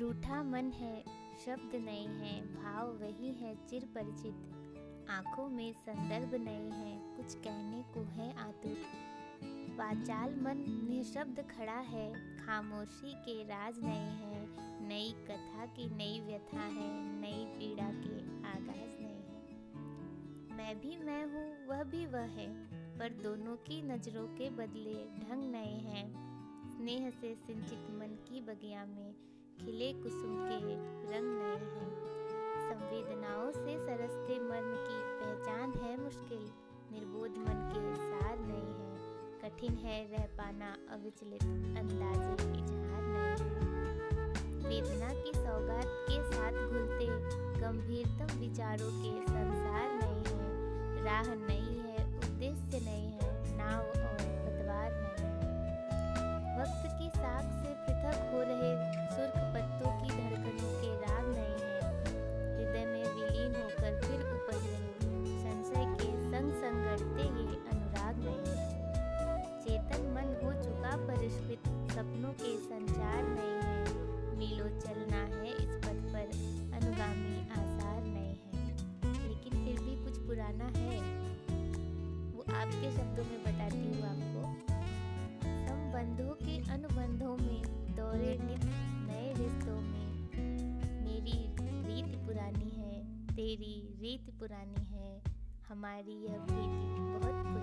रूठा मन है, शब्द नए हैं, भाव वही है, चिर परिचित। आँखों में संदर्भ नए हैं, कुछ कहने को है आतुर। वाचाल मन निशब्द खड़ा है, खामोशी के राज नए हैं, नई कथा की नई व्यथा है, नई पीड़ा के आगाज़ नए हैं। मैं भी मैं हूँ, वह भी वह है, पर दोनों की नज़रों के बदले ढंग नए हैं। स्नेह से सिंचित मन की बगिया में खिले कुसुम के रंग नए हैं। संवेदनाओं से सरसते मन की पहचान है मुश्किल। निर्बोध मन के सार नए हैं। कठिन है रह पाना अविचलित अंदाजे इजहार नए हैं। वेदना की सौगात के साथ घुलते गंभीरतम विचारों के संसार नए हैं। राह नई है के संचार नए हैं। मीलों चलना है इस पथ पर, अनुगामी आसार नए हैं। लेकिन फिर भी कुछ पुराना है। वो आपके शब्दों में बताती हूँ आपको। संबंधों के अनुबंधों में, दौरे नित, नए रिश्तों में। मेरी रीत पुरानी है, तेरी रीत पुरानी है। हमारी यह प्रीति बहुत